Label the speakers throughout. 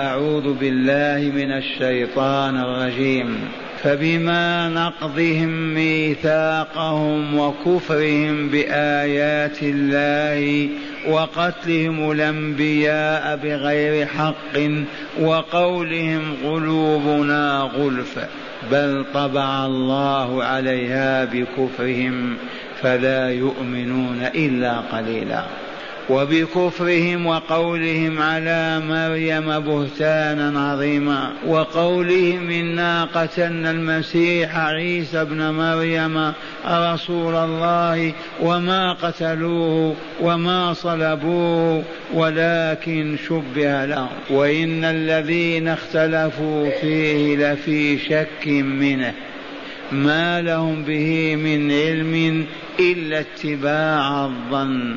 Speaker 1: أعوذ بالله من الشيطان الرجيم فبما نقضهم ميثاقهم وكفرهم بآيات الله وقتلهم الأنبياء بغير حق وقولهم قلوبنا غلف بل طبع الله عليها بكفرهم فلا يؤمنون إلا قليلاً وبكفرهم وقولهم على مريم بهتانا عظيما وقولهم انا قتلنا المسيح عيسى ابن مريم رسول الله وما قتلوه وما صلبوه ولكن شبه لهم وان الذين اختلفوا فيه لفي شك منه ما لهم به من علم الا اتباع الظن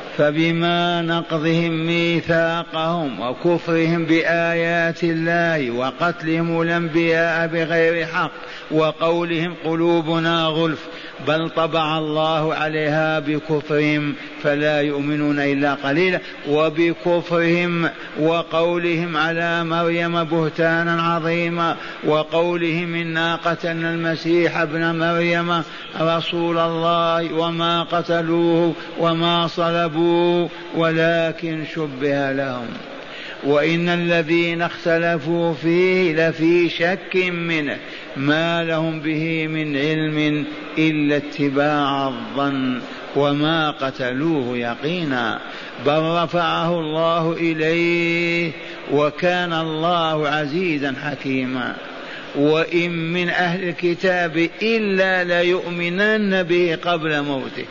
Speaker 1: فبما نقضهم ميثاقهم وكفرهم بآيات الله وقتلهم الأنبياء بغير حق وقولهم قلوبنا غلف بل طبع الله عليها بكفرهم فلا يؤمنون الا قليلا وبكفرهم وقولهم على مريم بهتانا عظيما وقولهم انا قتلنا المسيح ابن مريم رسول الله وما قتلوه وما صلبوه ولكن شبه لهم وإن الذين اختلفوا فيه لفي شك منه ما لهم به من علم إلا اتباع الظن وما قتلوه يقينا بل رفعه الله إليه وكان الله عزيزا حكيما وإن من أهل الكتاب إلا ليؤمنن به قبل موته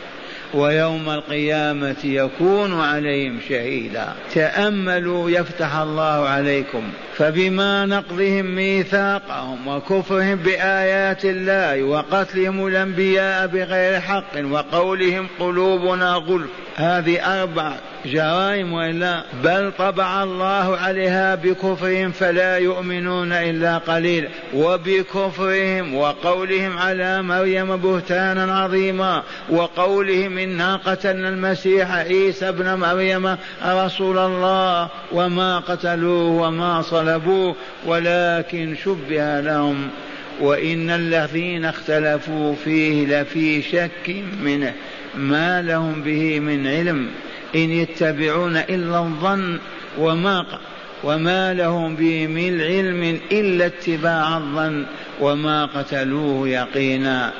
Speaker 1: ويوم القيامة يكون عليهم شهيدا تأملوا يفتح الله عليكم فبما نقضهم ميثاقهم وكفرهم بآيات الله وقتلهم الأنبياء بغير حق وقولهم قلوبنا غلف هذه أربع جرائم وإلا بل طبع الله عليها بكفرهم فلا يؤمنون إلا قليلا وبكفرهم وقولهم على مريم بهتانا عظيما وقولهم منا قتلنا المسيح عيسى ابن مريم رسول الله وما قتلوه وما صلبوه ولكن شبه لهم وإن الذين اختلفوا فيه لفي شك منه ما لهم به من علم إن يتبعون إلا الظن وما وما لهم به من علم إلا اتباع الظن وما قتلوه يقينا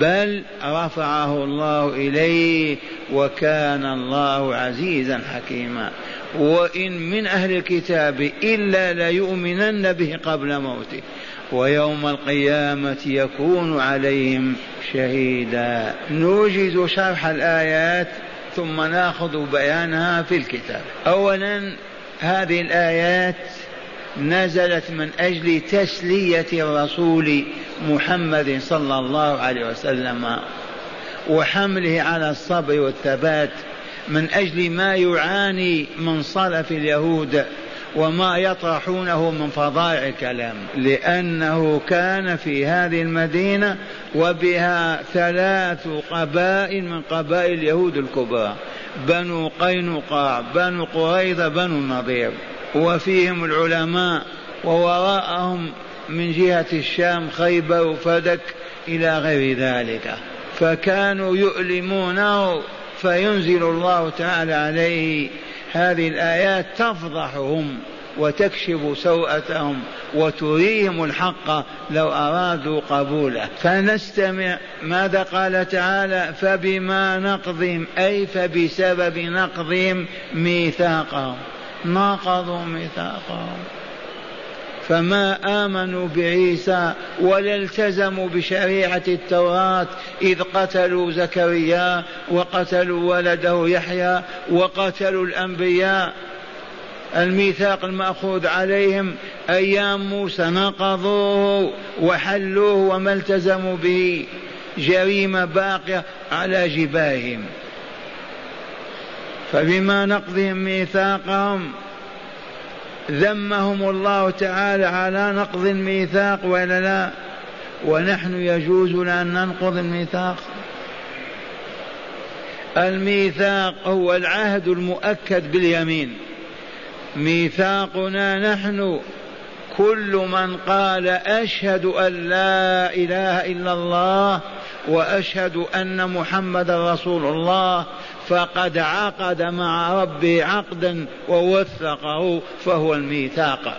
Speaker 1: بل رفعه الله إليه وكان الله عزيزا حكيما وإن من أهل الكتاب إلا ليؤمنن به قبل موته ويوم القيامة يكون عليهم شهيدا نوجد شرح الآيات ثم ناخذ بيانها في الكتاب أولا هذه الآيات نزلت من أجل تسلية الرسول محمد صلى الله عليه وسلم وحمله على الصبر والثبات من أجل ما يعاني من صلف اليهود وما يطرحونه من فظائع الكلام لأنه كان في هذه المدينة وبها ثلاث قبائل من قبائل اليهود الكبرى بنو قينقاع بنو قريظة بنو النضير وفيهم العلماء ووراءهم من جهة الشام خيبر وفدك إلى غير ذلك فكانوا يؤلمونه فينزل الله تعالى عليه هذه الآيات تفضحهم وتكشف سوءتهم وتريهم الحق لو أرادوا قبوله فنستمع ماذا قال تعالى فبما نقضهم أي فبسبب نقضهم ميثاقهم نقضوا ميثاقهم فما آمنوا بعيسى ولا التزموا بشريعة التوراة إذ قتلوا زكريا وقتلوا ولده يحيى وقتلوا الأنبياء الميثاق المأخوذ عليهم أيام موسى نقضوه وحلوه وما التزموا به جريمة باقية على جباههم فبما نقضهم ميثاقهم ذمهم الله تعالى على نقض الميثاق ولا لا ونحن يجوز لنا أن ننقض الميثاق الميثاق هو العهد المؤكد باليمين ميثاقنا نحن كل من قال أشهد أن لا إله إلا الله وأشهد أن محمد رسول الله فقد عقد مع ربه عقدا ووثقه فهو الميثاق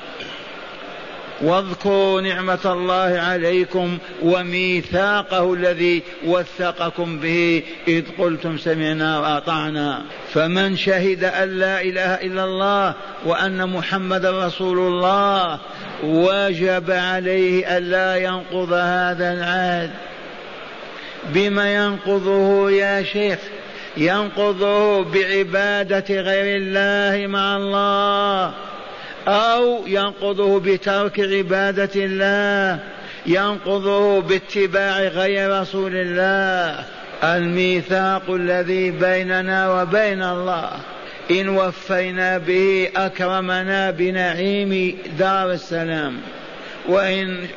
Speaker 1: واذكروا نعمة الله عليكم وميثاقه الذي وثقكم به إذ قلتم سمعنا وأطعنا فمن شهد أن لا إله إلا الله وأن محمد رسول الله وجب عليه ألا ينقض هذا العهد بما ينقضه يا شيخ ينقضه بعبادة غير الله مع الله أو ينقضه بترك عبادة الله ينقضه باتباع غير رسول الله الميثاق الذي بيننا وبين الله إن وفينا به أكرمنا بنعيم دار السلام وإن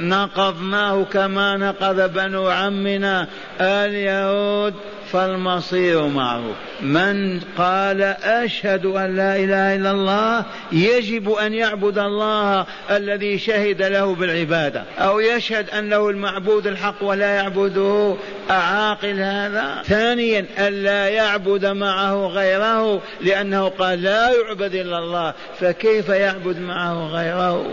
Speaker 1: نقضناه كما نقض بنو عمنا اليهود فالمصير معروف من قال أشهد أن لا إله إلا الله يجب أن يعبد الله الذي شهد له بالعبادة أو يشهد أنه المعبود الحق ولا يعبده أعاقل هذا ثانيا ألا يعبد معه غيره لأنه قال لا يعبد إلا الله فكيف يعبد معه غيره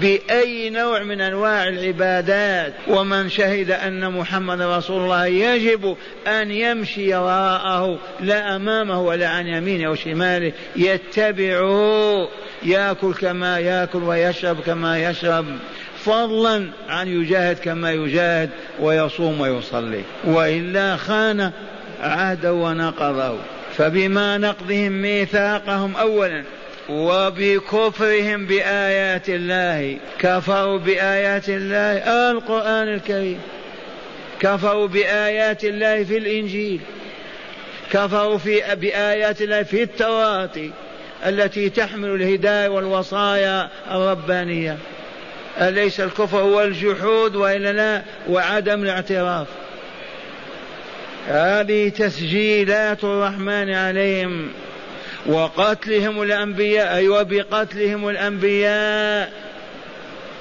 Speaker 1: باي نوع من انواع العبادات ومن شهد ان محمد رسول الله يجب ان يمشي وراءه لا امامه ولا عن يمينه او شماله يتبعه ياكل كما ياكل ويشرب كما يشرب فضلا عن يجاهد كما يجاهد ويصوم ويصلي والا خان عهده ونقضه فبما نقضهم ميثاقهم اولا وبكفرهم بآيات الله كفروا بآيات الله آه القرآن الكريم كفروا بآيات الله في الإنجيل كفروا في بآيات الله في التوراة التي تحمل الهداية والوصايا الربانية أليس الكفر هو الجحود وإلا لا وعدم الاعتراف هذه تسجيلات الرحمن عليهم وقتلهم الأنبياء وبقتلهم الأنبياء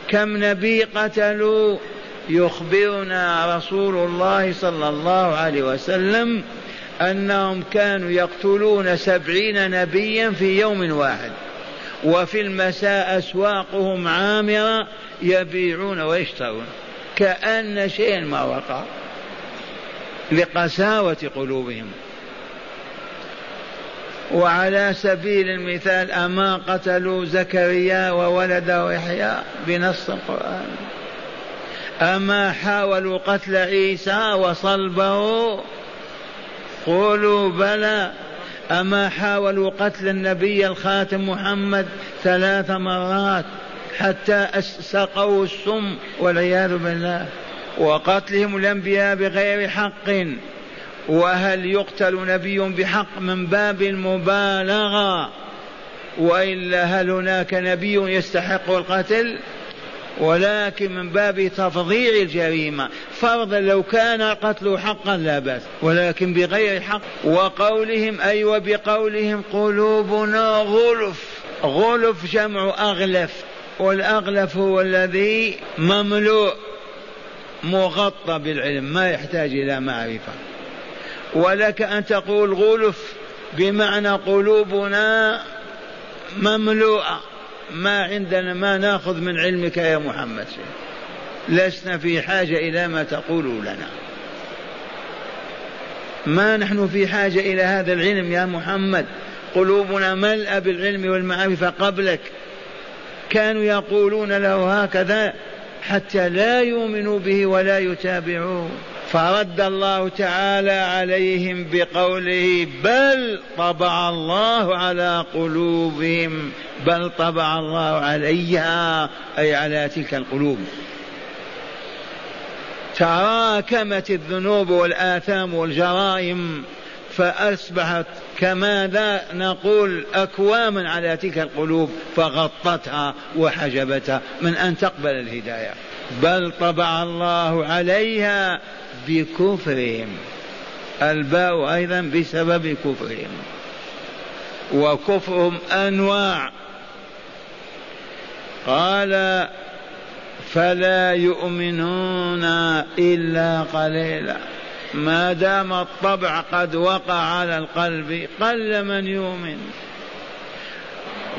Speaker 1: كم نبي قتلوا يخبرنا رسول الله صلى الله عليه وسلم أنهم كانوا يقتلون سبعين نبيا في يوم واحد وفي المساء أسواقهم عامرة يبيعون ويشترون كأن شيئا ما وقع لقساوة قلوبهم وعلى سبيل المثال أما قتلوا زكريا وولده يحيى بنص القرآن أما حاولوا قتل عيسى وصلبه قولوا بلى أما حاولوا قتل النبي الخاتم محمد ثلاث مرات حتى سقوا السم والعياذ بالله وقتلهم الأنبياء بغير حق وهل يقتل نبي بحق من باب المبالغه والا هل هناك نبي يستحق القتل ولكن من باب تفظيع الجريمة فرضا لو كان القتل حقا لا بأس ولكن بغير حق وقولهم أي أيوة وبقولهم قلوبنا غلف غلف جمع أغلف والأغلف هو الذي مملوء مغطى بالعلم ما يحتاج إلى معرفة ولك أن تقول غلف بمعنى قلوبنا مملوءة ما عندنا ما ناخذ من علمك يا محمد لسنا في حاجة إلى ما تقول لنا ما نحن في حاجة إلى هذا العلم يا محمد قلوبنا ملأ بالعلم والمعرفة قبلك كانوا يقولون له هكذا حتى لا يؤمنوا به ولا يتابعوه فرد الله تعالى عليهم بقوله بل طبع الله على قلوبهم بل طبع الله عليها اي على تلك القلوب تراكمت الذنوب والاثام والجرائم فاصبحت كماذا نقول اكواما على تلك القلوب فغطتها وحجبتها من ان تقبل الهدايه بل طبع الله عليها بكفرهم الباء أيضا بسبب كفرهم وكفرهم أنواع قال فلا يؤمنون إلا قليلا ما دام الطبع قد وقع على القلب قل من يؤمن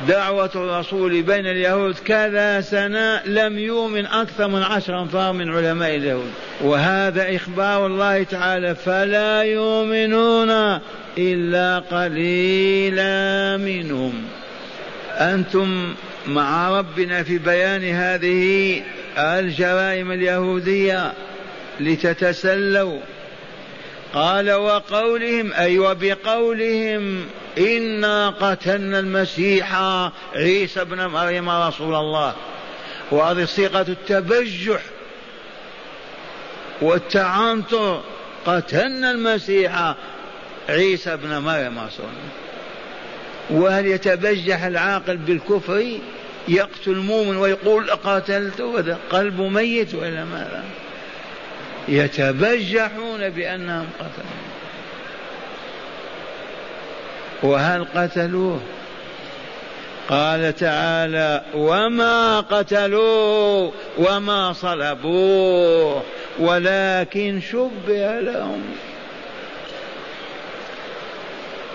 Speaker 1: دعوة الرسول بين اليهود كذا سنة لم يؤمن أكثر من عشر أنفار من علماء اليهود وهذا إخبار الله تعالى فلا يؤمنون إلا قليلا منهم أنتم مع ربنا في بيان هذه الجرائم اليهودية لتتسلوا قال وقولهم أي أيوة وبقولهم إنا قتلنا المسيح عيسى ابن مريم رسول الله وهذه صيغة التبجح والتعنتر قتلنا المسيح عيسى ابن مريم رسول الله وهل يتبجح العاقل بالكفر يقتل مؤمن ويقول قاتلت وذا قلبه ميت ولا ماذا يتبجحون بأنهم قتلوا وهل قتلوه قال تعالى وما قتلوه وما صلبوه ولكن شبه لهم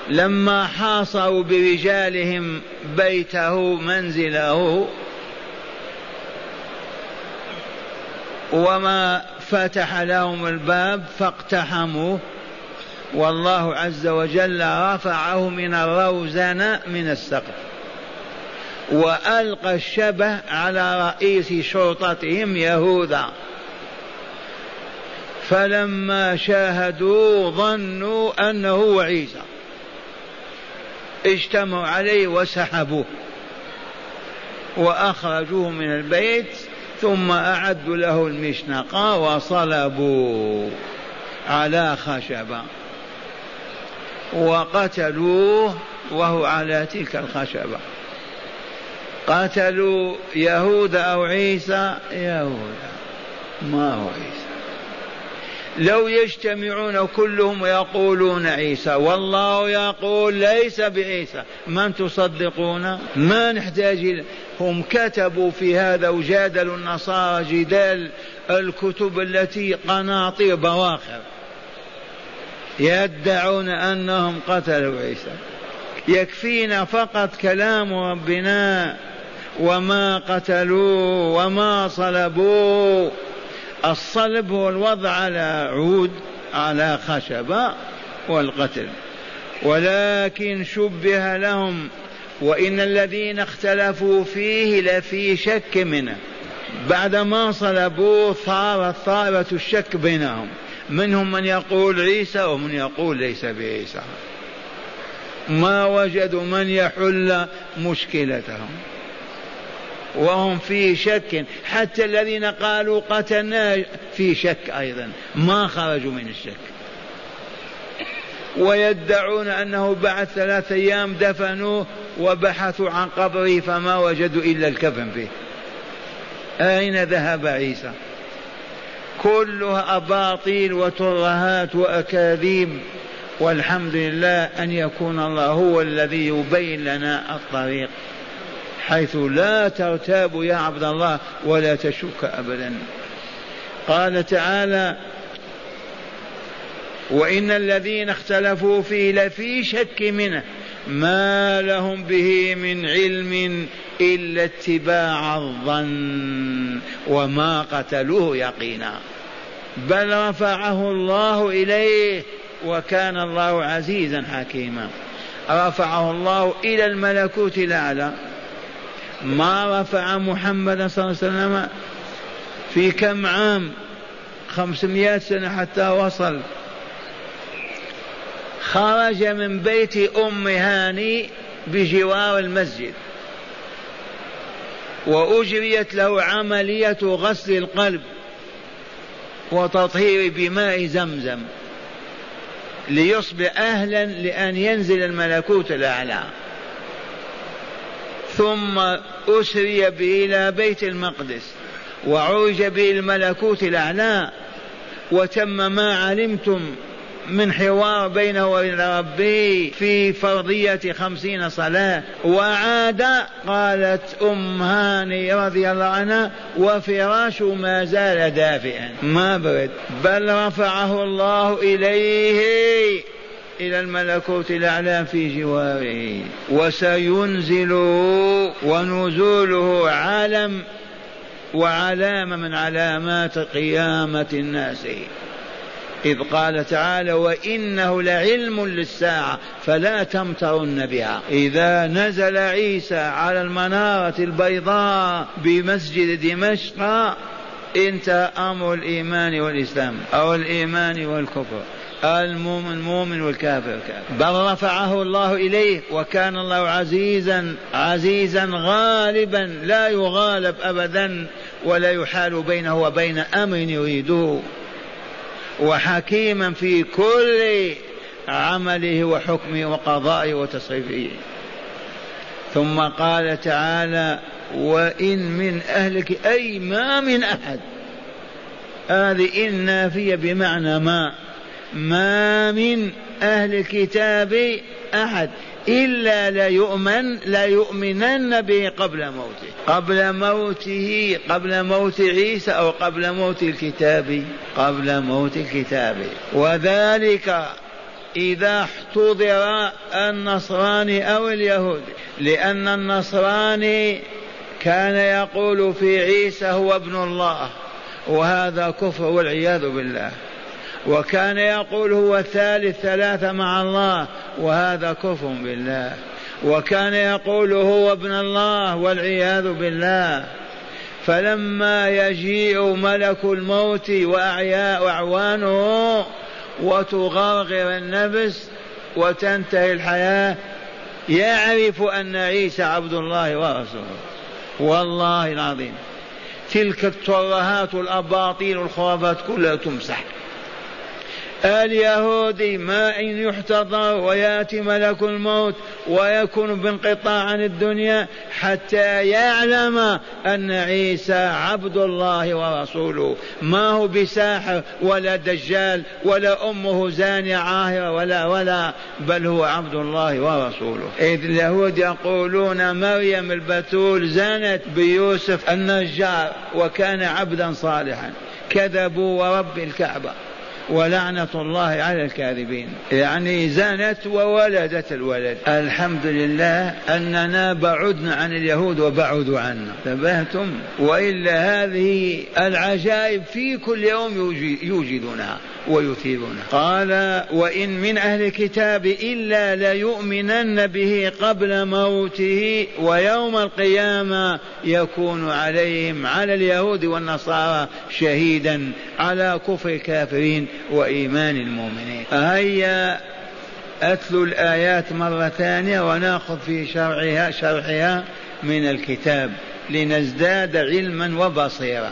Speaker 1: لما حاصروا برجالهم بيته منزله وما فتح لهم الباب فاقتحموه والله عز وجل رفعه من الروزنة من السقف وألقى الشبه على رئيس شرطتهم يهوذا فلما شاهدوا ظنوا أنه هو عيسى اجتمعوا عليه وسحبوه وأخرجوه من البيت ثم أعدوا له المشنقة وصلبوا على خشبة وقتلوه وهو على تلك الخشبة قتلوا يهود أو عيسى يهود ما هو عيسى لو يجتمعون كلهم ويقولون عيسى والله يقول ليس بعيسى من تصدقون ما نحتاج هم كتبوا في هذا وجادلوا النصارى جدال الكتب التي قناطير بواخر يدعون أنهم قتلوا عيسى يكفينا فقط كلام ربنا وما قتلوه وما صلبوه الصلب هو الوضع على عود على خشبة والقتل ولكن شبه لهم وإن الذين اختلفوا فيه لفي شك منه بعدما صلبوه صارت طائرة الشك بينهم منهم من يقول عيسى ومن يقول ليس بعيسى ما وجدوا من يحل مشكلتهم وهم في شك حتى الذين قالوا قتلنا في شك ايضا ما خرجوا من الشك ويدعون انه بعد ثلاثة ايام دفنوه وبحثوا عن قبره فما وجدوا الا الكفن فيه اين ذهب عيسى كلها أباطيل وترهات وأكاذيب والحمد لله أن يكون الله هو الذي يبين لنا الطريق حيث لا ترتاب يا عبد الله ولا تشك أبدا قال تعالى وإن الذين اختلفوا فيه لفي شك منه ما لهم به من علم إلا اتباع الظن وما قتلوه يقينا بل رفعه الله إليه وكان الله عزيزا حكيما رفعه الله إلى الملكوت الأعلى ما رفع محمد صلى الله عليه وسلم في كم عام خمسمائة سنة حتى وصل خرج من بيت أم هاني بجوار المسجد وأجريت له عملية غسل القلب وتطهير بماء زمزم ليصبح أهلا لأن ينزل الملكوت الأعلى ثم أسري به إلى بيت المقدس وعرج به الملكوت الأعلى وتم ما علمتم من حوار بينه وبين ربه في فرضية خمسين صلاة وعاد قالت أم هاني رضي الله عنها وفراشه ما زال دافئا ما برد بل رفعه الله إليه إلى الملكوت الأعلى في جواره وسينزله ونزوله عالم وعلامة من علامات قيامة الناس إذ قال تعالى وإنه لعلم للساعة فلا تمترن بها إذا نزل عيسى على المنارة البيضاء بمسجد دمشق انتهى أمر الإيمان والإسلام أو الإيمان والكفر المؤمن مؤمن والكافر كافر بل رفعه الله إليه وكان الله عزيزا عزيزا غالبا لا يغالب أبدا ولا يحال بينه وبين أمر يريده وحكيما في كل عمله وحكمه وقضائه وتصريفه ثم قال تعالى وإن من أهلك أي ما من أحد هذه إن نافية بمعنى ما ما من أهل الكتاب أحد إلا ليؤمن ليؤمنن به قبل موته قبل موته قبل موت عيسى أو قبل موت الكتاب قبل موت الكتاب وذلك إذا احتضر النصراني أو اليهودي لأن النصراني كان يقول في عيسى هو ابن الله وهذا كفر والعياذ بالله وكان يقول هو الثالث ثلاثة مع الله وهذا كفر بالله وكان يقول هو ابن الله والعياذ بالله فلما يجيء ملك الموت وأعياء أعوانه وتغرغر النفس وتنتهي الحياة يعرف أن عيسى عبد الله ورسوله والله العظيم تلك الترهات والأباطيل والخرافات كلها تمسح اليهودي ما إن يحتضر ويأتي ملك الموت ويكون بانقطاع عن الدنيا حتى يعلم أن عيسى عبد الله ورسوله ما هو بساحر ولا دجال ولا أمه زانية عاهرة ولا ولا بل هو عبد الله ورسوله إذ اليهود يقولون مريم البتول زانت بيوسف النجار وكان عبدا صالحا كذبوا ورب الكعبه ولعنة الله على الكاذبين يعني زنت وولدت الولد الحمد لله أننا بعدنا عن اليهود وبعدوا عنا تبهتم وإلا هذه العجائب في كل يوم يوجدونها ويثيبنا قال وإن من أهل الكتاب إلا ليؤمنن به قبل موته ويوم القيامة يكون عليهم على اليهود والنصارى شهيدا على كفر الكافرين وإيمان المؤمنين هيا أتلو الآيات مرة ثانية وناخذ في شرعها شرحها من الكتاب لنزداد علما وبصيرا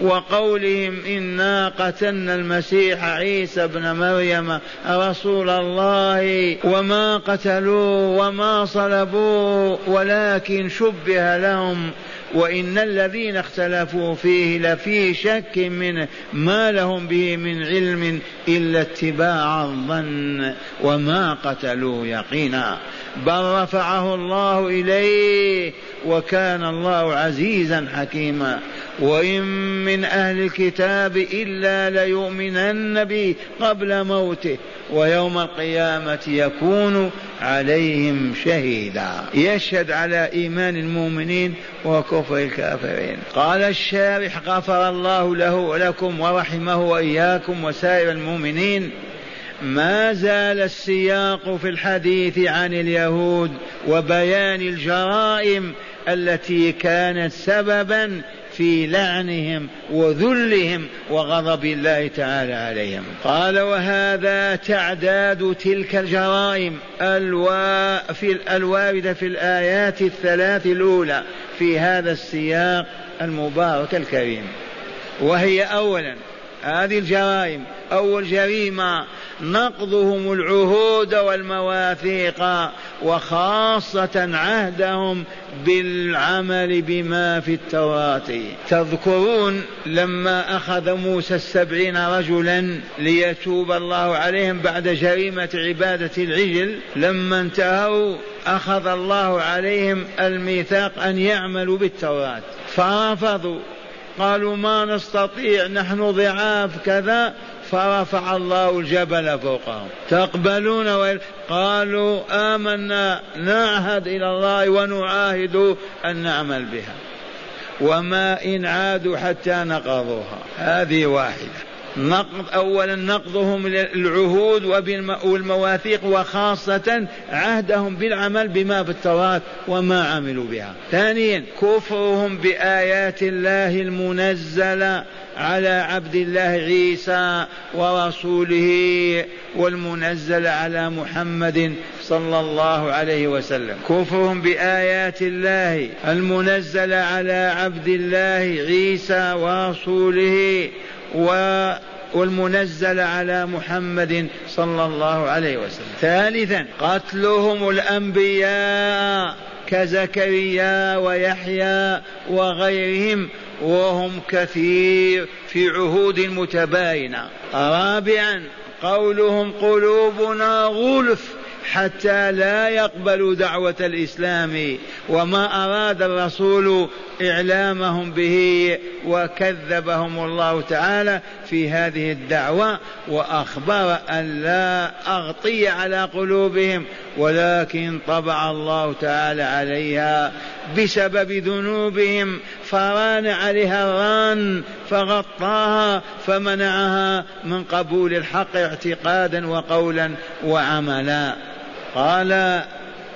Speaker 1: وقولهم إنا قتلنا المسيح عيسى ابن مريم رسول الله وما قتلوه وما صلبوه ولكن شبه لهم وإن الذين اختلفوا فيه لفي شك منه ما لهم به من علم إلا اتباع الظن وما قتلوه يقينا بل رفعه الله إليه وكان الله عزيزا حكيما وإن من أهل الكتاب إلا ليؤمنن به قبل موته ويوم القيامة يكون عليهم شهيدا يشهد على إيمان المؤمنين وكفر الكافرين قال الشارح غفر الله له ولكم ورحمه وإياكم وسائر المؤمنين ما زال السياق في الحديث عن اليهود وبيان الجرائم التي كانت سببا في لعنهم وذلهم وغضب الله تعالى عليهم قال وهذا تعداد تلك الجرائم الوا في الوارده في الايات الثلاث الاولى في هذا السياق المبارك الكريم وهي اولا هذه الجرائم أول جريمة نقضهم العهود والمواثيق وخاصة عهدهم بالعمل بما في التوراة تذكرون لما أخذ موسى السبعين رجلا ليتوب الله عليهم بعد جريمة عبادة العجل لما انتهوا أخذ الله عليهم الميثاق أن يعملوا بالتوراة فرفضوا قالوا ما نستطيع نحن ضعاف كذا فرفع الله الجبل فوقهم تقبلون قالوا آمنا نعهد إلى الله ونعاهد أن نعمل بها وما إن عادوا حتى نقضوها هذه واحدة نقض أولا نقضهم للعهود والمواثيق وخاصة عهدهم بالعمل بما بالتوراة وما عملوا بها ثانيا كفرهم بآيات الله المنزلة على عبد الله عيسى ورسوله والمنزل على محمد صلى الله عليه وسلم كفرهم بآيات الله المنزلة على عبد الله عيسى ورسوله والمنزل على محمد صلى الله عليه وسلم ثالثا قتلهم الأنبياء كزكريا ويحيى وغيرهم وهم كثير في عهود متباينة رابعا قولهم قلوبنا غلف حتى لا يقبلوا دعوة الإسلام وما أراد الرسول إعلامهم به وكذبهم الله تعالى في هذه الدعوة وأخبر أن لا أغطي على قلوبهم ولكن طبع الله تعالى عليها بسبب ذنوبهم فران عليها الران فغطاها فمنعها من قبول الحق اعتقادا وقولا وعملا قال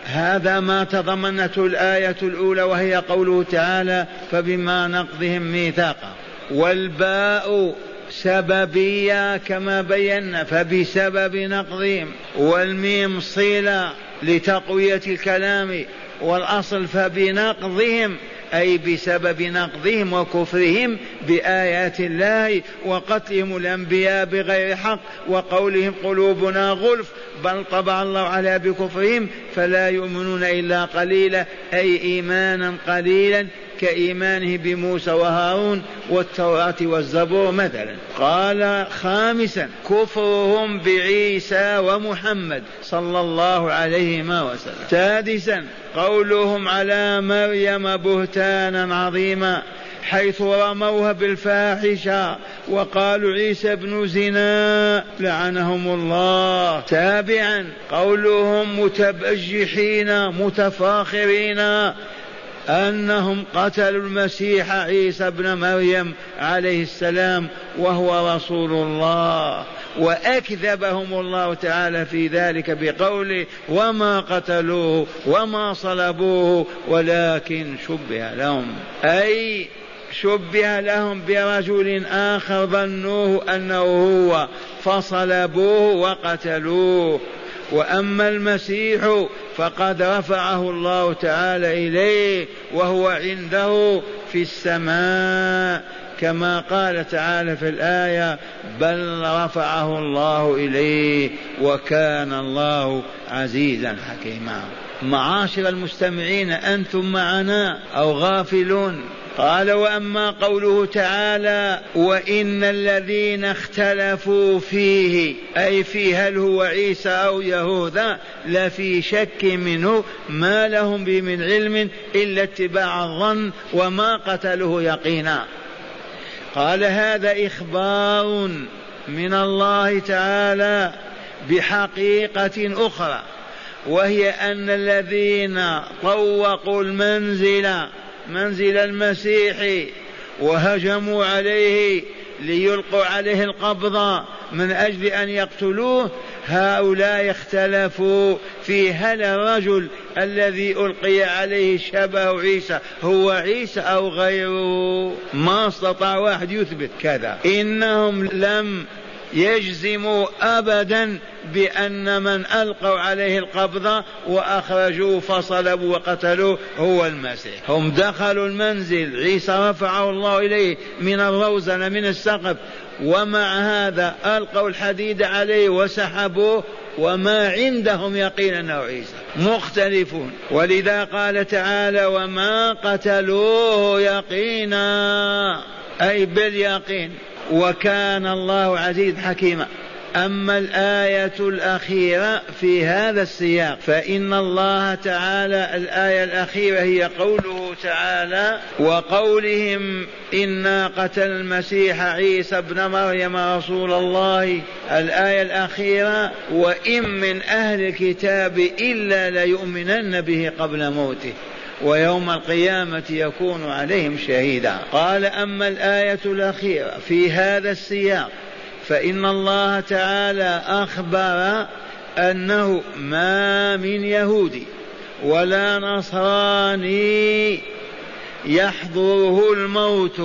Speaker 1: هذا ما تضمنته الآية الأولى وهي قوله تعالى فبما نقضهم ميثاقا والباء سببية كما بينا فبسبب نقضهم والميم صلة لتقوية الكلام والأصل فبنقضهم أي بسبب نقضهم وكفرهم بآيات الله وقتلهم الأنبياء بغير حق وقولهم قلوبنا غلف بل طبع الله على بكفرهم فلا يؤمنون إلا قليلا أي إيمانا قليلا كإيمانه بموسى وهارون والتوراة والزبور مثلا قال خامسا كفرهم بعيسى ومحمد صلى الله عليهما وسلم سادسا قولهم على مريم بهتانا عظيما حيث رموها بالفاحشة وقالوا عيسى ابن زنا لعنهم الله تابعا قولهم متبجحين متفاخرين أنهم قتلوا المسيح عيسى ابن مريم عليه السلام وهو رسول الله وأكذبهم الله تعالى في ذلك بقوله وما قتلوه وما صلبوه ولكن شبه لهم أي شبه لهم برجل آخر ظنوه أنه هو فصلبوه وقتلوه واما المسيح فقد رفعه الله تعالى إليه وهو عنده في السماء كما قال تعالى في الآية بل رفعه الله إليه وكان الله عزيزا حكيما معاشر المستمعين أنتم معنا أو غافلون قال واما قوله تعالى وان الذين اختلفوا فيه اي في هل هو عيسى او يهوذا لفي شك منه ما لهم به من علم الا اتباع الظن وما قتلوه يقينا قال هذا اخبار من الله تعالى بحقيقه اخرى وهي أن الذين طوقوا المنزل منزل المسيح وهجموا عليه ليلقوا عليه القبض من أجل أن يقتلوه هؤلاء اختلفوا في هل الرجل الذي ألقي عليه شبه عيسى هو عيسى أو غيره ما استطاع واحد يثبت كذا إنهم لم يجزم ابدا بان من القوا عليه القبضه واخرجوه فصلبوا وقتلوه هو المسيح هم دخلوا المنزل عيسى رفعه الله اليه من الروزنه من السقف ومع هذا القوا الحديد عليه وسحبوه وما عندهم يقين انه عيسى مختلفون ولذا قال تعالى وما قتلوه يقينا اي باليقين وكان الله عزيز حكيما أما الآية الأخيرة في هذا السياق فإن الله تعالى الآية الأخيرة هي قوله تعالى وقولهم إنا قتل المسيح عيسى ابن مريم رسول الله الآية الأخيرة وإن من أهل الكتاب إلا ليؤمنن به قبل موته ويوم القيامة يكون عليهم شهيدا قال أما الآية الأخيرة في هذا السياق فإن الله تعالى أخبر أنه ما من يهودي ولا نصراني يحضره الموت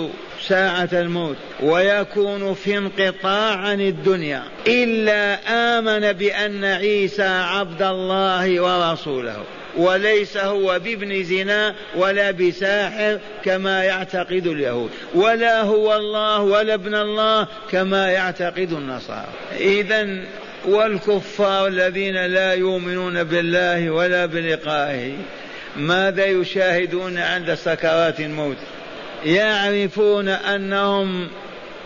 Speaker 1: ساعة الموت ويكون في انقطاع عن الدنيا إلا آمن بأن عيسى عبد الله ورسوله وليس هو بابن زنا ولا بساحر كما يعتقد اليهود ولا هو الله ولا ابن الله كما يعتقد النصارى إذا والكفار الذين لا يؤمنون بالله ولا بلقائه ماذا يشاهدون عند سكرات الموت يعرفون انهم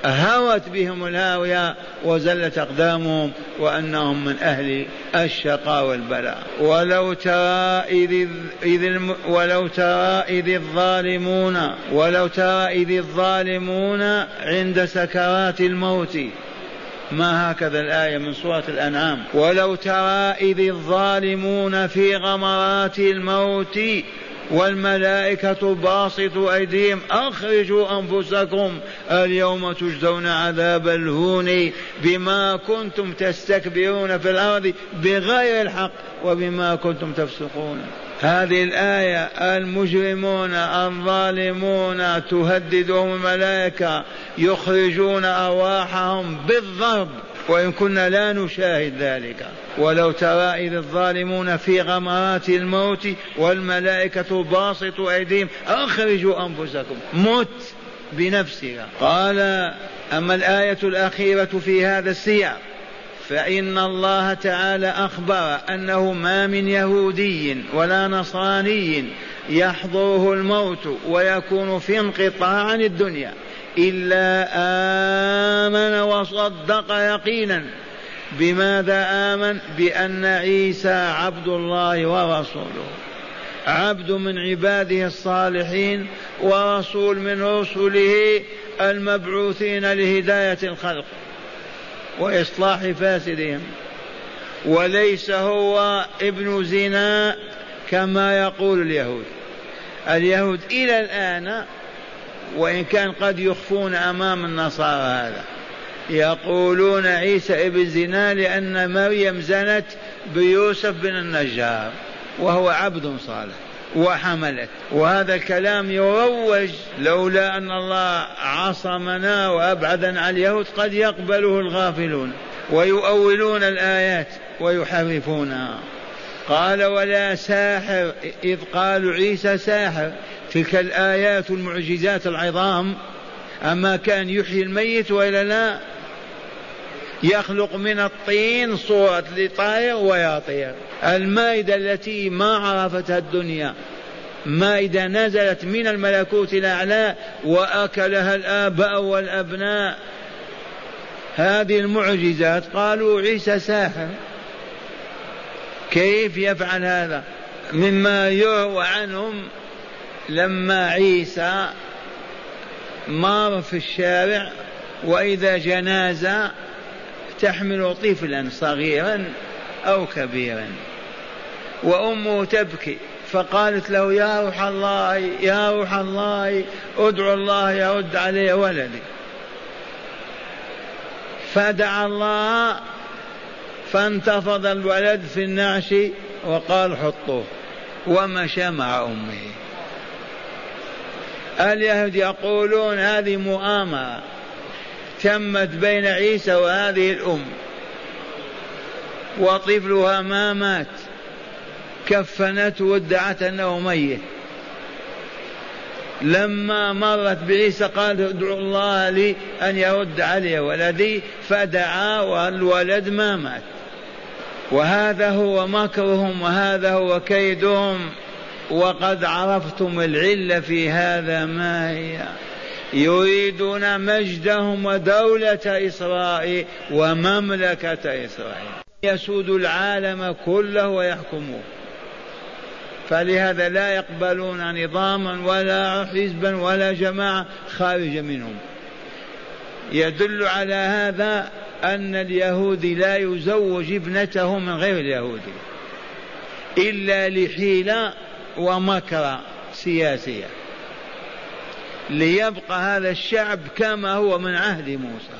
Speaker 1: هوت بهم الهاويه وزلت اقدامهم وانهم من اهل الشقاء والبلاء ولو ترى اذ اذ ولو ترى اذ الظالمون ولو ترى اذ الظالمون عند سكرات الموت ما هكذا الآية من سورة الأنعام ولو ترى إذ الظالمون في غمرات الموت والملائكة باسطوا أيديهم أخرجوا أنفسكم اليوم تجزون عذاب الهون بما كنتم تستكبرون في الأرض بغير الحق وبما كنتم تفسقون هذه الآية المجرمون الظالمون تهددهم الملائكة يخرجون أرواحهم بالضرب وإن كنا لا نشاهد ذلك ولو ترى إذ الظالمون في غمرات الموت والملائكة باسطوا أيديهم أخرجوا أنفسكم مت بنفسها قال أما الآية الأخيرة في هذا السياق فإن الله تعالى أخبر أنه ما من يهودي ولا نصراني يحضره الموت ويكون في انقطاع عن الدنيا إلا آمن وصدق يقينا بماذا آمن بأن عيسى عبد الله ورسوله عبد من عباده الصالحين ورسول من رسله المبعوثين لهداية الخلق وإصلاح فاسدهم وليس هو ابن زنا كما يقول اليهود اليهود إلى الآن وإن كان قد يخفون أمام النصارى هذا يقولون عيسى ابن زنا لأن مريم زنت بيوسف بن النجار وهو عبد صالح وحملت وهذا الكلام يروج لولا أن الله عصمنا وأبعدنا عن اليهود قد يقبله الغافلون ويؤولون الآيات ويحرفونها قال ولا ساحر إذ قالوا عيسى ساحر تلك الآيات المعجزات العظام أما كان يحيي الميت وإلا لا يخلق من الطين صورة لطائر ويطير المائدة التي ما عرفتها الدنيا مائدة نزلت من الملكوت الأعلى وأكلها الآباء والأبناء هذه المعجزات قالوا عيسى ساحر كيف يفعل هذا مما يروى عنهم لما عيسى مار في الشارع وإذا جنازة تحمل طفلا صغيرا أو كبيرا وأمه تبكي فقالت له يا روح الله يا روح الله ادعو الله يرد علي ولدي فدعا الله فانتفض الولد في النعش وقال حطوه ومشى مع امه اليهود يقولون هذه مؤامره تمت بين عيسى وهذه الأم وطفلها ما مات كفنته وادعت أنه ميت لما مرت بعيسى قال ادعو الله لي أن يرد علي ولدي فدعا والولد ما مات وهذا هو مكرهم وهذا هو كيدهم وقد عرفتم العله في هذا ما هي يريدون مجدهم ودولة إسرائيل ومملكة إسرائيل يسود العالم كله ويحكموه فلهذا لا يقبلون نظاما ولا حزبا ولا جماعة خارج منهم يدل على هذا أن اليهودي لا يزوج ابنته من غير اليهودي إلا لحيلة ومكر سياسيه ليبقى هذا الشعب كما هو من عهد موسى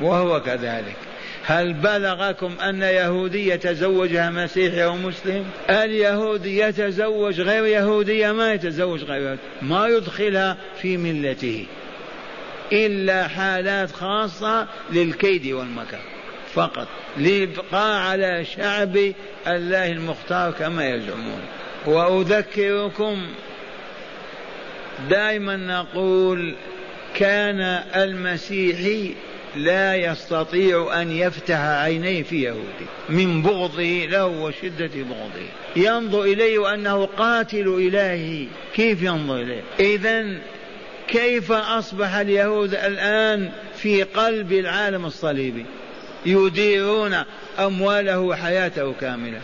Speaker 1: وهو كذلك هل بلغكم أن يهودي يتزوجها مسيحي أو مسلم اليهودي يتزوج غير يهودية ما يتزوج غير يهودية ما يدخلها في ملته إلا حالات خاصة للكيد والمكر فقط لإبقاء على شعب الله المختار كما يزعمون وأذكركم دائما نقول كان المسيحي لا يستطيع أن يفتح عينيه في يهودي من بغضه له وشدة بغضه ينظر إليه وانه قاتل إلهي كيف ينظر إليه إذا كيف أصبح اليهود الآن في قلب العالم الصليبي يديرون أمواله وحياته كاملة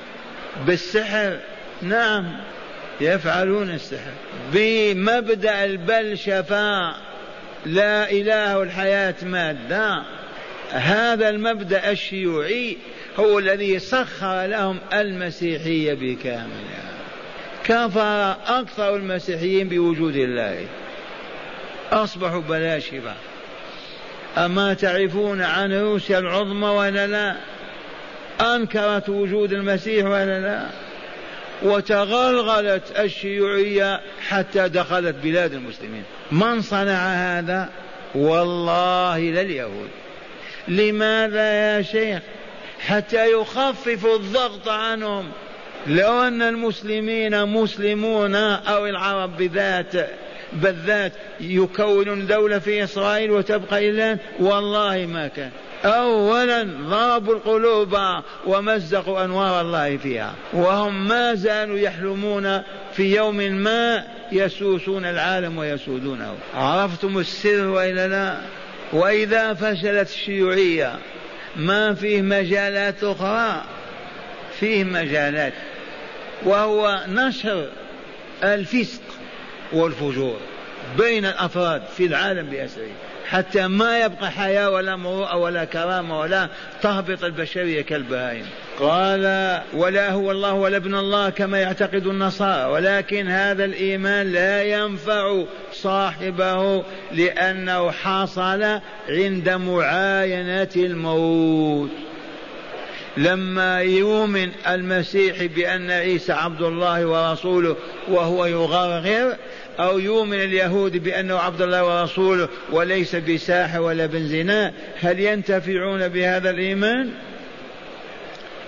Speaker 1: بالسحر نعم يفعلون السحر بمبدأ البلشفة لا إله الحياة مادة هذا المبدأ الشيوعي هو الذي سخر لهم المسيحية بكاملها كفر أكثر المسيحيين بوجود الله أصبحوا بلاشفة أما تعرفون عن روسيا العظمى ولا لا أنكرت وجود المسيح ولا لا وتغلغلت الشيوعية حتى دخلت بلاد المسلمين من صنع هذا والله لليهود لماذا يا شيخ حتى يخففوا الضغط عنهم لو أن المسلمين مسلمون أو العرب بذات بالذات يكونون دولة في إسرائيل وتبقى إلا والله ما كان أولا ضربوا القلوب ومزقوا أنوار الله فيها وهم ما زالوا يحلمون في يوم ما يسوسون العالم ويسودونه عرفتم السر وإلا لا وإذا فشلت الشيوعية ما فيه مجالات أخرى فيه مجالات وهو نشر الفسق والفجور بين الأفراد في العالم بأسره حتى ما يبقى حياة ولا مروءة ولا كرامة ولا تهبط البشرية كالبهائم قال ولا هو الله ولا ابن الله كما يعتقد النصارى ولكن هذا الإيمان لا ينفع صاحبه لأنه حصل عند معاينة الموت لما يؤمن المسيح بأن عيسى عبد الله ورسوله وهو يغرغر أو يؤمن اليهود بأنه عبد الله ورسوله وليس بساحة ولا بنزنا هل ينتفعون بهذا الإيمان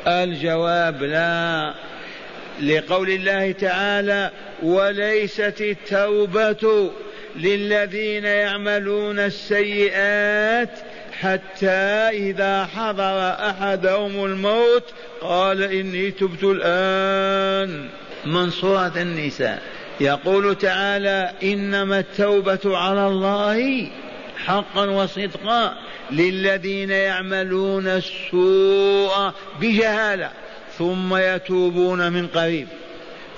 Speaker 1: الجواب لا لقول الله تعالى وليست التوبة للذين يعملون السيئات حتى إذا حضر أحدهم الموت قال إني تبت الآن من سورة النساء يقول تعالى انما التوبه على الله حقا وصدقا للذين يعملون السوء بجهاله ثم يتوبون من قريب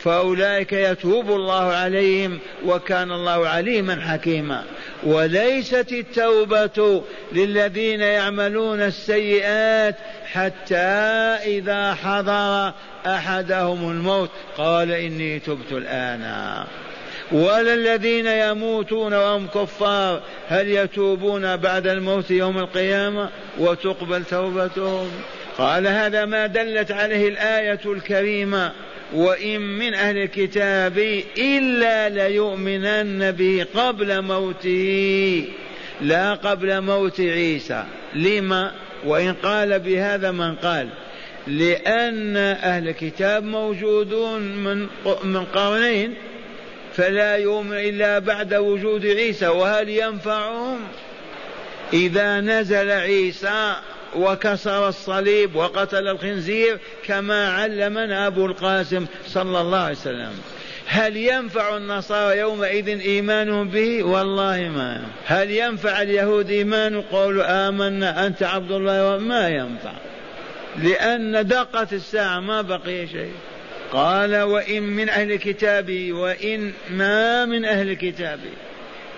Speaker 1: فاولئك يتوب الله عليهم وكان الله عليما حكيما وليست التوبه للذين يعملون السيئات حتى اذا حضر أحدهم الموت قال إني تبت الآن ولا الذين يموتون وهم كفار هل يتوبون بعد الموت يوم القيامة وتقبل توبتهم قال هذا ما دلت عليه الآية الكريمة وإن من أهل الكتاب إلا ليؤمنن به قبل موته لا قبل موت عيسى لما وإن قال بهذا من قال لأن أهل الكتاب موجودون من من قرنين فلا يؤمن إلا بعد وجود عيسى وهل ينفعهم إذا نزل عيسى وكسر الصليب وقتل الخنزير كما علمنا أبو القاسم صلى الله عليه وسلم هل ينفع النصارى يومئذ إيمانهم به والله ما هل ينفع اليهود إيمان قولوا آمنا أنت عبد الله ما ينفع لأن دقت الساعة ما بقي شيء قال وإن من أهل كتابي وإن ما من أهل كتابي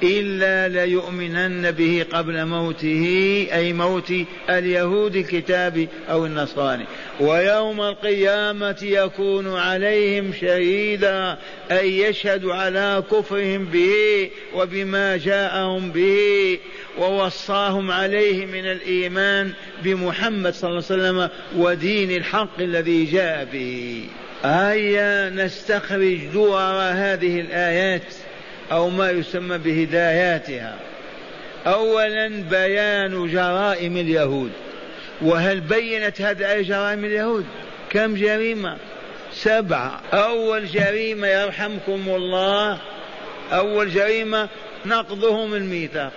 Speaker 1: إلا ليؤمنن به قبل موته أي موت اليهود الكتاب أو النصراني ويوم القيامة يكون عليهم شهيدا أي يشهد على كفرهم به وبما جاءهم به ووصاهم عليه من الإيمان بمحمد صلى الله عليه وسلم ودين الحق الذي جاء به هيا نستخرج دور هذه الآيات أو ما يسمى بهداياتها أولا بيان جرائم اليهود وهل بينت هذه جرائم اليهود كم جريمة سبعة أول جريمة يرحمكم الله أول جريمة نقضهم الميثاق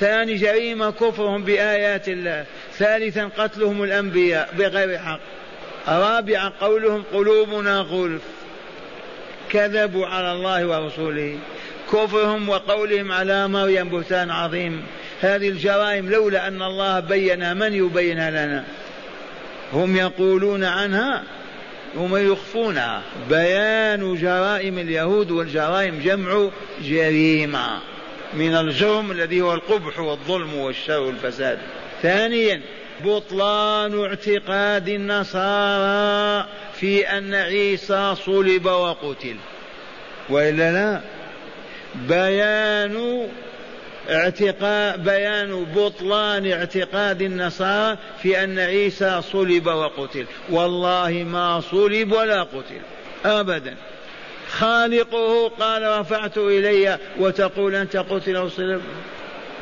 Speaker 1: ثاني جريمة كفرهم بآيات الله ثالثا قتلهم الأنبياء بغير حق رابعا قولهم قلوبنا غلف كذبوا على الله ورسوله كفرهم وقولهم على مريم بهتان عظيم هذه الجرائم لولا أن الله بين من يبينها لنا هم يقولون عنها هم يخفونها بيان جرائم اليهود والجرائم جمع جريمة من الجرم الذي هو القبح والظلم والشر والفساد ثانيا بطلان اعتقاد النصارى في أن عيسى صلب وقتل وإلا لا بيان اعتقاد بيان بطلان اعتقاد النصارى في ان عيسى صلب وقتل والله ما صلب ولا قتل ابدا خالقه قال رفعت الي وتقول انت قتل او صلب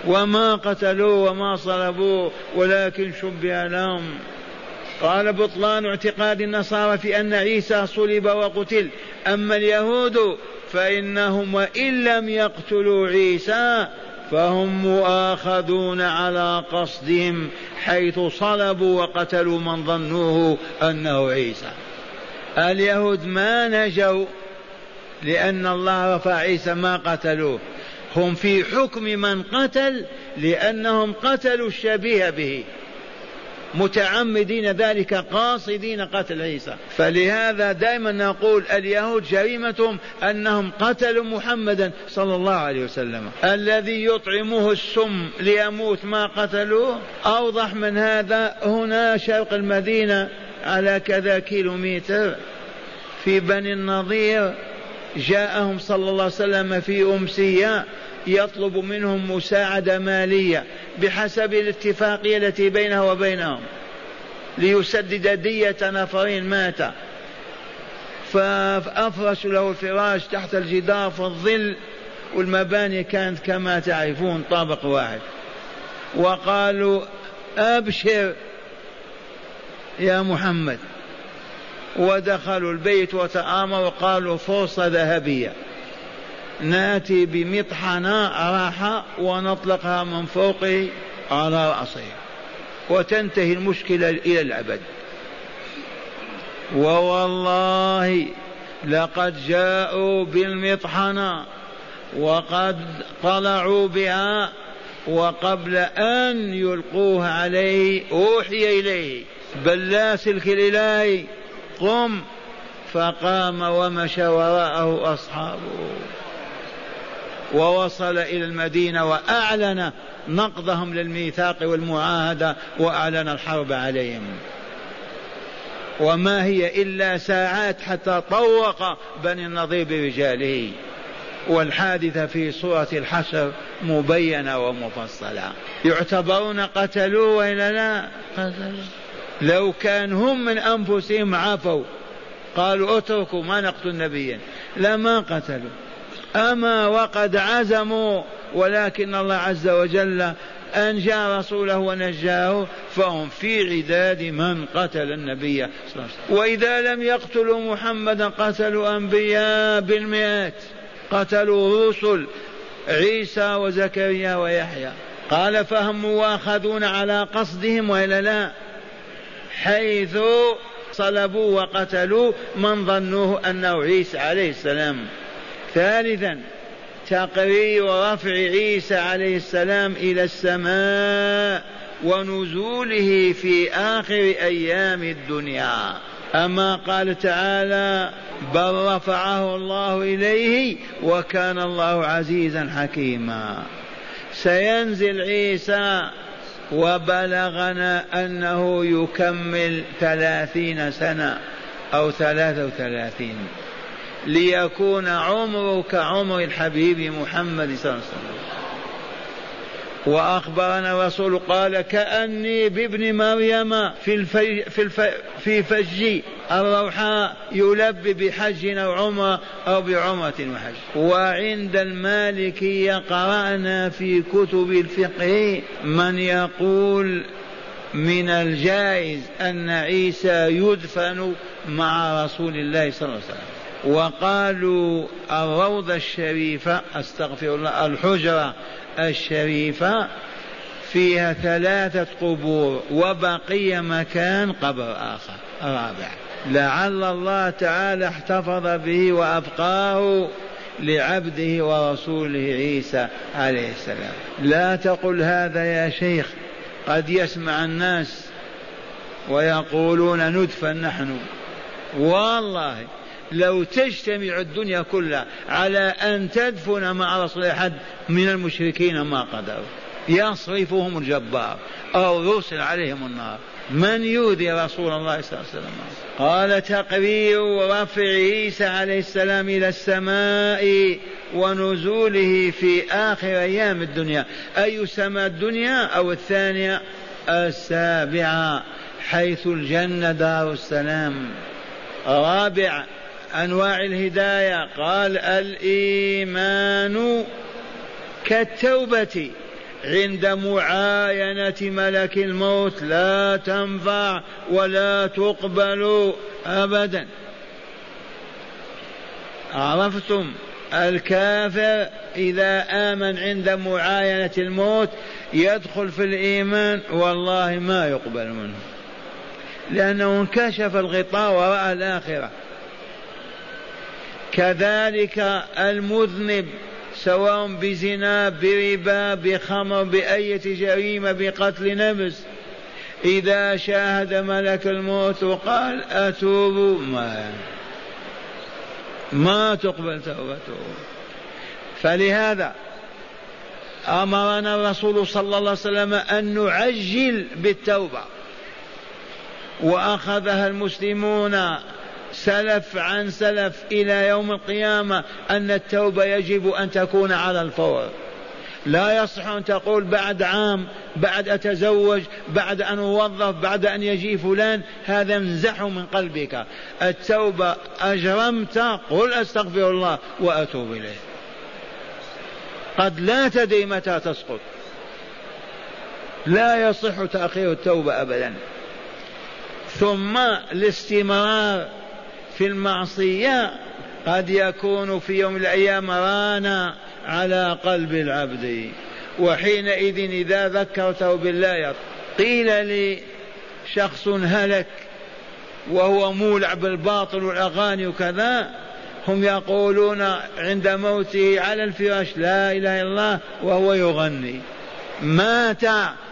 Speaker 1: وما قتلوه وما صلبوه ولكن شبه لهم قال بطلان اعتقاد النصارى في ان عيسى صلب وقتل اما اليهود فإنهم وإن لم يقتلوا عيسى فهم مؤاخذون على قصدهم حيث صلبوا وقتلوا من ظنوه أنه عيسى اليهود ما نجوا لأن الله رفع عيسى ما قتلوه هم في حكم من قتل لأنهم قتلوا الشبيه به متعمدين ذلك قاصدين قتل عيسى فلهذا دائما نقول اليهود جريمتهم أنهم قتلوا محمدا صلى الله عليه وسلم الذي يطعمه السم ليموت ما قتلوه أوضح من هذا هنا شرق المدينة على كذا كيلو متر في بني النظير جاءهم صلى الله عليه وسلم في أمسية يطلب منهم مساعدة مالية بحسب الاتفاقية التي بينه وبينهم ليسدد دية نفرين مات فأفرشوا له الفراش تحت الجدار في الظل والمباني كانت كما تعرفون طابق واحد وقالوا أبشر يا محمد ودخلوا البيت وتآمروا وقالوا فرصة ذهبية ناتي بمطحنة راحة ونطلقها من فوقه على رأسه وتنتهي المشكلة إلى الأبد ووالله لقد جاءوا بالمطحنة وقد طلعوا بها وقبل أن يلقوها عليه أوحي إليه بل لا سلك قم فقام ومشى وراءه أصحابه ووصل إلى المدينة وأعلن نقضهم للميثاق والمعاهدة وأعلن الحرب عليهم وما هي إلا ساعات حتى طوق بني النضير برجاله والحادثة في سورة الحشر مبينة ومفصلة يعتبرون قتلوا وإلا لا لو كان هم من أنفسهم عفوا قالوا اتركوا ما نقتل نبيا لما قتلوا أما وقد عزموا ولكن الله عز وجل أنجى رسوله ونجاه فهم في عداد من قتل النبي وإذا لم يقتلوا محمدا قتلوا أنبياء بالمئات قتلوا رسل عيسى وزكريا ويحيى قال فهم واخذون على قصدهم والا لا حيث صلبوا وقتلوا من ظنوه انه عيسى عليه السلام ثالثا تقرير رفع عيسى عليه السلام الى السماء ونزوله في اخر ايام الدنيا اما قال تعالى بل رفعه الله اليه وكان الله عزيزا حكيما سينزل عيسى وبلغنا انه يكمل ثلاثين سنه او ثلاثه وثلاثين ليكون عمرك عمر الحبيب محمد صلى الله عليه وسلم وأخبرنا رسول قال كأني بابن مريم في الفج في الفي في فج الروحاء يلبي بحج أو عمرة أو بعمرة وحج وعند المالكية قرأنا في كتب الفقه من يقول من الجائز أن عيسى يدفن مع رسول الله صلى الله عليه وسلم وقالوا الروضة الشريفة أستغفر الله الحجرة الشريفة فيها ثلاثة قبور وبقي مكان قبر آخر رابع لعل الله تعالى احتفظ به وأبقاه لعبده ورسوله عيسى عليه السلام لا تقل هذا يا شيخ قد يسمع الناس ويقولون ندفن نحن والله لو تجتمع الدنيا كلها على أن تدفن مع رسول أحد من المشركين ما قدروا يصرفهم الجبار أو يرسل عليهم النار من يؤذي رسول الله صلى الله عليه وسلم قال تقرير رفع عيسى عليه السلام إلى السماء ونزوله في آخر أيام الدنيا أي سماء الدنيا أو الثانية السابعة حيث الجنة دار السلام رابع انواع الهدايه قال الايمان كالتوبه عند معاينه ملك الموت لا تنفع ولا تقبل ابدا عرفتم الكافر إذا آمن عند معاينة الموت يدخل في الإيمان والله ما يقبل منه لأنه انكشف الغطاء ورأى الآخرة كذلك المذنب سواء بزنا بربا بخمر بأية جريمة بقتل نفس إذا شاهد ملك الموت وقال أتوب ما ما تقبل توبته فلهذا أمرنا الرسول صلى الله عليه وسلم أن نعجل بالتوبة وأخذها المسلمون سلف عن سلف إلى يوم القيامة أن التوبة يجب أن تكون على الفور لا يصح أن تقول بعد عام بعد أتزوج بعد أن أوظف بعد أن يجي فلان هذا انزح من قلبك التوبة أجرمت قل أستغفر الله وأتوب إليه قد لا تدري متى تسقط لا يصح تأخير التوبة أبدا ثم الاستمرار في المعصية قد يكون في يوم الأيام رانا على قلب العبد وحينئذ إذا ذكرته بالله قيل لي شخص هلك وهو مولع بالباطل والأغاني وكذا هم يقولون عند موته على الفراش لا إله إلا الله وهو يغني مات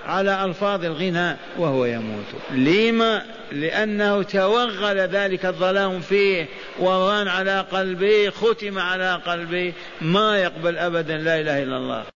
Speaker 1: على ألفاظ الغنى وهو يموت لما لأنه توغل ذلك الظلام فيه وران على قلبه ختم على قلبه ما يقبل أبدا لا إله إلا الله